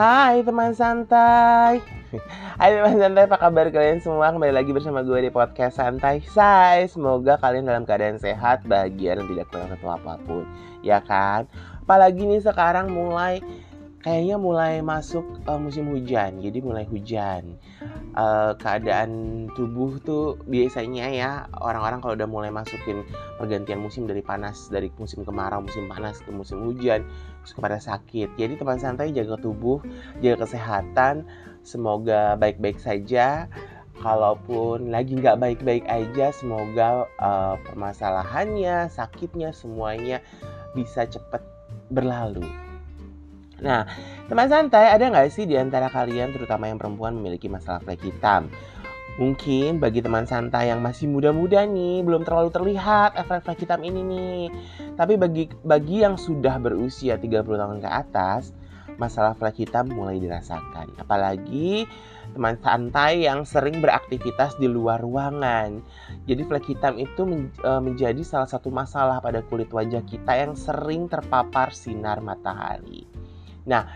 Hai teman santai. Hai teman santai, apa kabar kalian semua? Kembali lagi bersama gue di podcast Santai Say. Semoga kalian dalam keadaan sehat, bahagia, dan tidak kurang satu apa pun. Ya kan? Apalagi nih sekarang mulai Kayaknya mulai masuk uh, musim hujan. Jadi mulai hujan uh, keadaan tubuh tuh biasanya ya orang-orang kalau udah mulai masukin pergantian musim dari panas dari musim kemarau musim panas ke musim hujan suka pada sakit. Jadi teman santai jaga tubuh jaga kesehatan semoga baik-baik saja. Kalaupun lagi nggak baik-baik aja semoga uh, permasalahannya sakitnya semuanya bisa cepat berlalu Nah, teman santai, ada nggak sih di antara kalian, terutama yang perempuan, memiliki masalah flek hitam? Mungkin bagi teman santai yang masih muda-muda nih, belum terlalu terlihat efek flek hitam ini nih. Tapi bagi bagi yang sudah berusia 30 tahun ke atas, masalah flek hitam mulai dirasakan. Apalagi teman santai yang sering beraktivitas di luar ruangan. Jadi flek hitam itu e, menjadi salah satu masalah pada kulit wajah kita yang sering terpapar sinar matahari. Nah,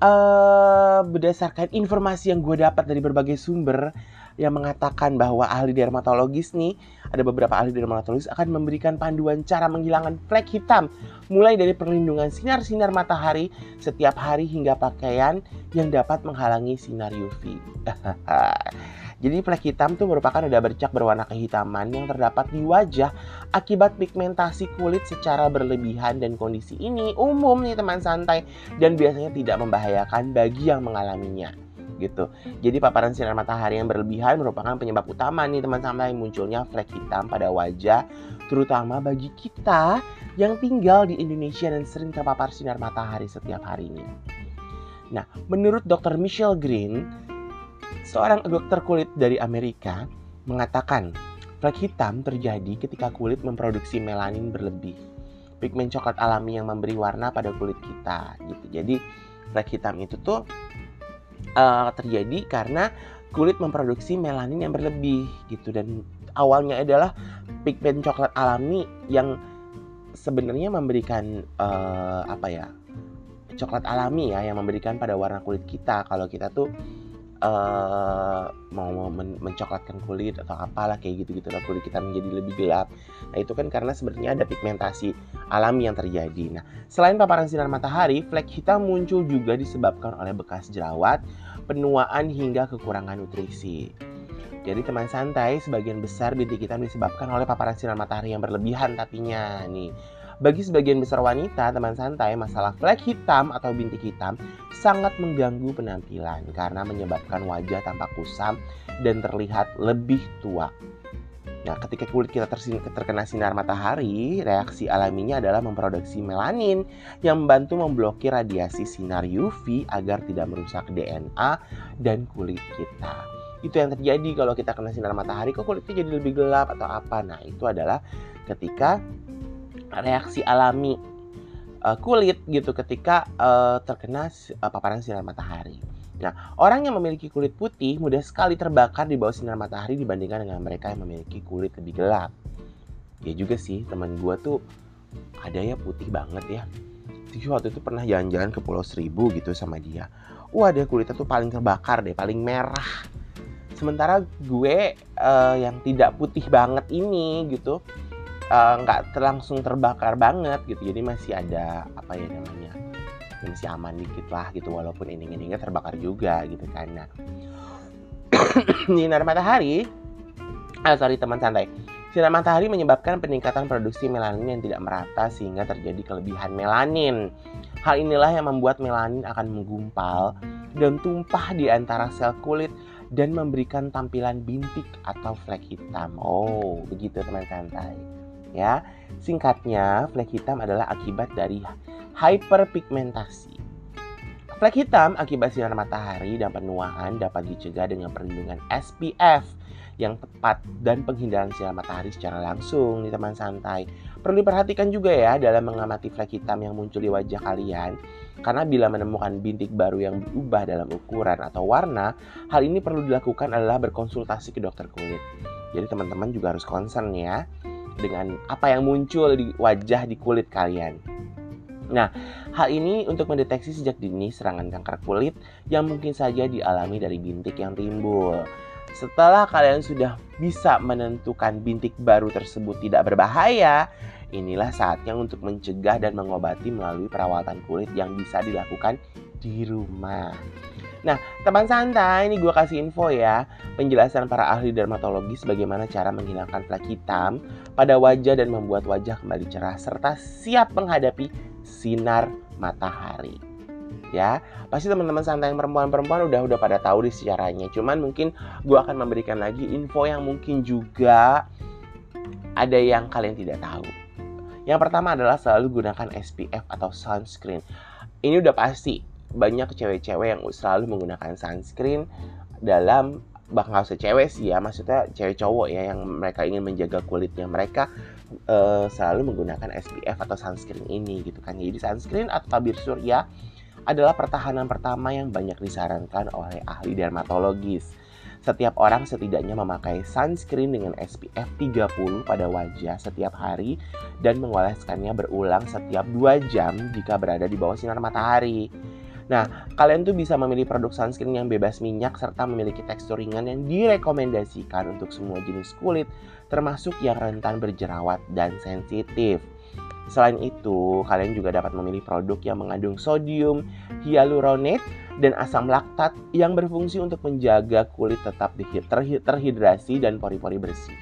uh, berdasarkan informasi yang gue dapat dari berbagai sumber yang mengatakan bahwa ahli dermatologis nih, ada beberapa ahli dermatologis akan memberikan panduan cara menghilangkan flek hitam, mulai dari perlindungan sinar-sinar matahari setiap hari hingga pakaian yang dapat menghalangi sinar UV. Jadi flek hitam itu merupakan noda bercak berwarna kehitaman yang terdapat di wajah akibat pigmentasi kulit secara berlebihan dan kondisi ini umum nih teman santai dan biasanya tidak membahayakan bagi yang mengalaminya gitu. Jadi paparan sinar matahari yang berlebihan merupakan penyebab utama nih teman santai munculnya flek hitam pada wajah terutama bagi kita yang tinggal di Indonesia dan sering terpapar sinar matahari setiap harinya. Nah, menurut Dr. Michelle Green, Seorang dokter kulit dari Amerika mengatakan flek hitam terjadi ketika kulit memproduksi melanin berlebih. Pigmen coklat alami yang memberi warna pada kulit kita gitu. Jadi flek hitam itu tuh uh, terjadi karena kulit memproduksi melanin yang berlebih gitu dan awalnya adalah pigmen coklat alami yang sebenarnya memberikan uh, apa ya coklat alami ya yang memberikan pada warna kulit kita kalau kita tuh uh, mau men mencoklatkan kulit atau apalah kayak gitu-gitu lah kulit kita menjadi lebih gelap. Nah itu kan karena sebenarnya ada pigmentasi alami yang terjadi. Nah selain paparan sinar matahari, flek hitam muncul juga disebabkan oleh bekas jerawat, penuaan hingga kekurangan nutrisi. Jadi teman santai, sebagian besar bintik hitam disebabkan oleh paparan sinar matahari yang berlebihan tapinya nih. Bagi sebagian besar wanita, teman santai, masalah flek hitam atau bintik hitam sangat mengganggu penampilan karena menyebabkan wajah tampak kusam dan terlihat lebih tua. Nah, ketika kulit kita terkena sinar matahari, reaksi alaminya adalah memproduksi melanin yang membantu memblokir radiasi sinar UV agar tidak merusak DNA dan kulit kita. Itu yang terjadi kalau kita kena sinar matahari, kok kulitnya jadi lebih gelap atau apa? Nah, itu adalah ketika reaksi alami uh, kulit gitu ketika uh, terkena uh, paparan sinar matahari. Nah, orang yang memiliki kulit putih mudah sekali terbakar di bawah sinar matahari dibandingkan dengan mereka yang memiliki kulit lebih gelap. Ya juga sih, teman gue tuh ada ya putih banget ya. Jadi waktu itu pernah jalan-jalan ke Pulau Seribu gitu sama dia. Wah, dia kulitnya tuh paling terbakar deh, paling merah. Sementara gue uh, yang tidak putih banget ini gitu, nggak uh, terlangsung terbakar banget gitu. Jadi masih ada apa ya namanya ya masih aman dikit lah gitu walaupun ini-ininya terbakar juga gitu karena sinar matahari ah sorry teman santai. Sinar matahari menyebabkan peningkatan produksi melanin yang tidak merata sehingga terjadi kelebihan melanin. Hal inilah yang membuat melanin akan menggumpal dan tumpah di antara sel kulit dan memberikan tampilan bintik atau flek hitam. Oh, begitu teman santai ya. Singkatnya, flek hitam adalah akibat dari hyperpigmentasi. Flek hitam akibat sinar matahari dan penuaan dapat dicegah dengan perlindungan SPF yang tepat dan penghindaran sinar matahari secara langsung di teman santai. Perlu diperhatikan juga ya dalam mengamati flek hitam yang muncul di wajah kalian. Karena bila menemukan bintik baru yang berubah dalam ukuran atau warna, hal ini perlu dilakukan adalah berkonsultasi ke dokter kulit. Jadi teman-teman juga harus concern ya dengan apa yang muncul di wajah di kulit kalian. Nah, hal ini untuk mendeteksi sejak dini serangan kanker kulit yang mungkin saja dialami dari bintik yang timbul. Setelah kalian sudah bisa menentukan bintik baru tersebut tidak berbahaya, inilah saatnya untuk mencegah dan mengobati melalui perawatan kulit yang bisa dilakukan di rumah. Nah, teman santai, ini gue kasih info ya. Penjelasan para ahli dermatologis bagaimana cara menghilangkan flek hitam pada wajah dan membuat wajah kembali cerah serta siap menghadapi sinar matahari. Ya, pasti teman-teman santai yang perempuan-perempuan udah udah pada tahu di caranya. Cuman mungkin gue akan memberikan lagi info yang mungkin juga ada yang kalian tidak tahu. Yang pertama adalah selalu gunakan SPF atau sunscreen. Ini udah pasti banyak cewek-cewek yang selalu menggunakan sunscreen dalam bahkan nggak cewek sih ya. Maksudnya cewek cowok ya yang mereka ingin menjaga kulitnya mereka uh, selalu menggunakan SPF atau sunscreen ini gitu kan. Jadi sunscreen atau tabir surya adalah pertahanan pertama yang banyak disarankan oleh ahli dermatologis. Setiap orang setidaknya memakai sunscreen dengan SPF 30 pada wajah setiap hari dan mengoleskannya berulang setiap 2 jam jika berada di bawah sinar matahari. Nah, kalian tuh bisa memilih produk sunscreen yang bebas minyak serta memiliki tekstur ringan yang direkomendasikan untuk semua jenis kulit, termasuk yang rentan berjerawat dan sensitif. Selain itu, kalian juga dapat memilih produk yang mengandung sodium hyaluronate dan asam laktat yang berfungsi untuk menjaga kulit tetap terhidrasi dan pori-pori bersih.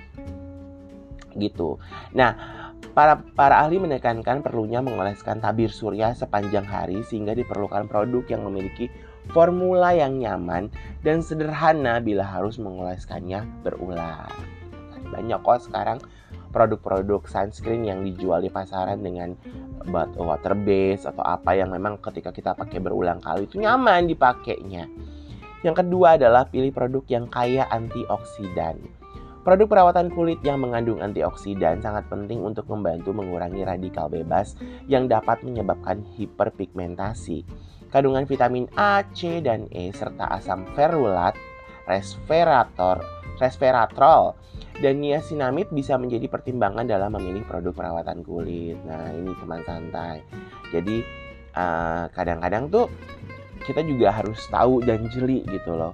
Gitu. Nah, Para, para ahli menekankan perlunya mengoleskan tabir surya sepanjang hari sehingga diperlukan produk yang memiliki formula yang nyaman dan sederhana bila harus mengoleskannya berulang. Banyak kok sekarang produk-produk sunscreen yang dijual di pasaran dengan water base atau apa yang memang ketika kita pakai berulang kali itu nyaman dipakainya. Yang kedua adalah pilih produk yang kaya antioksidan. Produk perawatan kulit yang mengandung antioksidan sangat penting untuk membantu mengurangi radikal bebas yang dapat menyebabkan hiperpigmentasi. Kandungan vitamin A, C, dan E serta asam ferulat, resverator, resveratrol, dan niacinamide bisa menjadi pertimbangan dalam memilih produk perawatan kulit. Nah, ini teman santai. Jadi kadang eh, kadang-kadang tuh kita juga harus tahu dan jeli gitu loh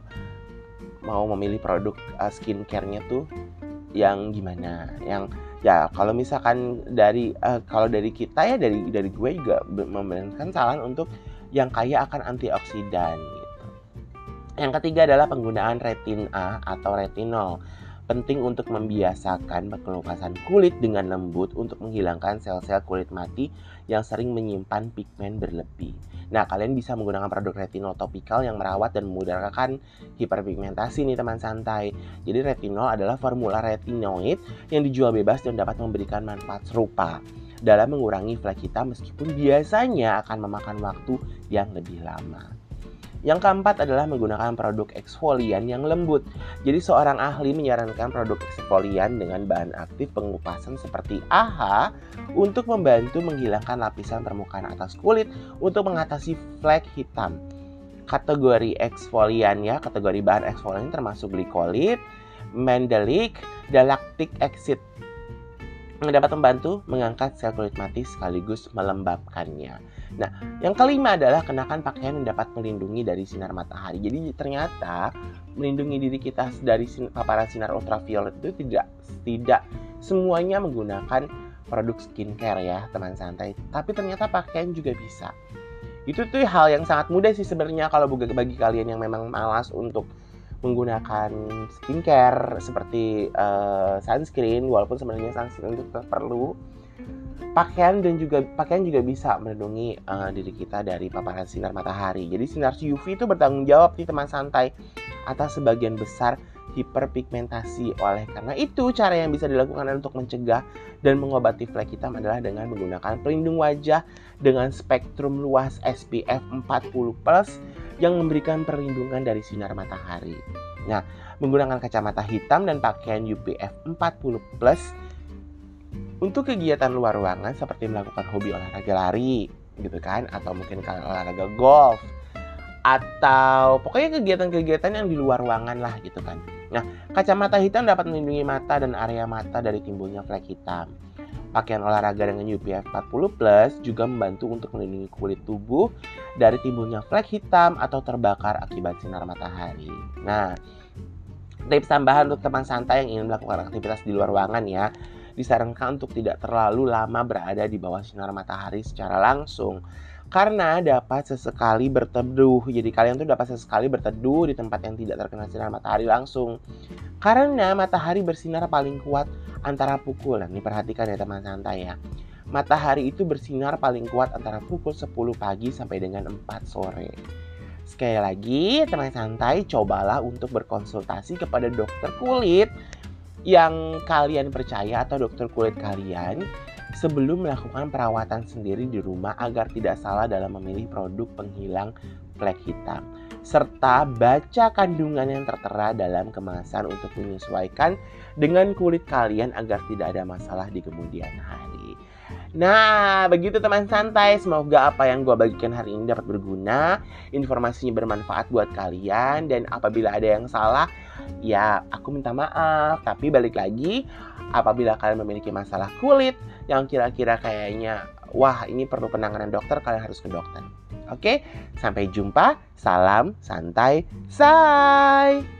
mau memilih produk uh, skincare-nya tuh yang gimana yang ya kalau misalkan dari uh, kalau dari kita ya dari dari gue juga memberikan saran untuk yang kaya akan antioksidan gitu. Yang ketiga adalah penggunaan retin A atau retinol. Penting untuk membiasakan pekelupasan kulit dengan lembut untuk menghilangkan sel-sel kulit mati yang sering menyimpan pigmen berlebih. Nah, kalian bisa menggunakan produk retinol topikal yang merawat dan memudahkan hiperpigmentasi nih teman santai. Jadi retinol adalah formula retinoid yang dijual bebas dan dapat memberikan manfaat serupa dalam mengurangi flek hitam meskipun biasanya akan memakan waktu yang lebih lama. Yang keempat adalah menggunakan produk eksfolian yang lembut. Jadi seorang ahli menyarankan produk eksfolian dengan bahan aktif pengupasan seperti AHA untuk membantu menghilangkan lapisan permukaan atas kulit untuk mengatasi flek hitam. Kategori eksfolian ya, kategori bahan eksfolian termasuk glikolit, mandelic, dan lactic acid dapat membantu mengangkat sel kulit mati sekaligus melembabkannya. Nah, yang kelima adalah kenakan pakaian yang dapat melindungi dari sinar matahari. Jadi ternyata melindungi diri kita dari paparan sinar ultraviolet itu tidak tidak semuanya menggunakan produk skincare ya, teman santai. Tapi ternyata pakaian juga bisa. Itu tuh hal yang sangat mudah sih sebenarnya kalau bagi kalian yang memang malas untuk menggunakan skincare seperti uh, sunscreen walaupun sebenarnya sunscreen itu tetap perlu pakaian dan juga pakaian juga bisa melindungi uh, diri kita dari paparan sinar matahari. Jadi sinar UV itu bertanggung jawab nih teman santai atas sebagian besar hiperpigmentasi. Oleh karena itu, cara yang bisa dilakukan untuk mencegah dan mengobati flek hitam adalah dengan menggunakan pelindung wajah dengan spektrum luas SPF 40+ yang memberikan perlindungan dari sinar matahari. Nah, menggunakan kacamata hitam dan pakaian UPF 40+ untuk kegiatan luar ruangan seperti melakukan hobi olahraga lari gitu kan atau mungkin kalian olahraga golf atau pokoknya kegiatan-kegiatan yang di luar ruangan lah gitu kan. Nah, kacamata hitam dapat melindungi mata dan area mata dari timbulnya flek hitam. Pakaian olahraga dengan UPF 40+ juga membantu untuk melindungi kulit tubuh dari timbulnya flek hitam atau terbakar akibat sinar matahari. Nah, tips tambahan untuk teman santai yang ingin melakukan aktivitas di luar ruangan ya, disarankan untuk tidak terlalu lama berada di bawah sinar matahari secara langsung karena dapat sesekali berteduh. Jadi kalian tuh dapat sesekali berteduh di tempat yang tidak terkena sinar matahari langsung. Karena matahari bersinar paling kuat antara pukul. Nah, ini perhatikan ya teman santai ya. Matahari itu bersinar paling kuat antara pukul 10 pagi sampai dengan 4 sore. Sekali lagi, teman santai, cobalah untuk berkonsultasi kepada dokter kulit yang kalian percaya atau dokter kulit kalian sebelum melakukan perawatan sendiri di rumah agar tidak salah dalam memilih produk penghilang flek hitam serta baca kandungan yang tertera dalam kemasan untuk menyesuaikan dengan kulit kalian agar tidak ada masalah di kemudian hari. Nah, begitu teman santai. Semoga apa yang gue bagikan hari ini dapat berguna, informasinya bermanfaat buat kalian, dan apabila ada yang salah, ya aku minta maaf. Tapi balik lagi, apabila kalian memiliki masalah kulit yang kira-kira kayaknya wah ini perlu penanganan dokter, kalian harus ke dokter. Oke, sampai jumpa. Salam santai, say.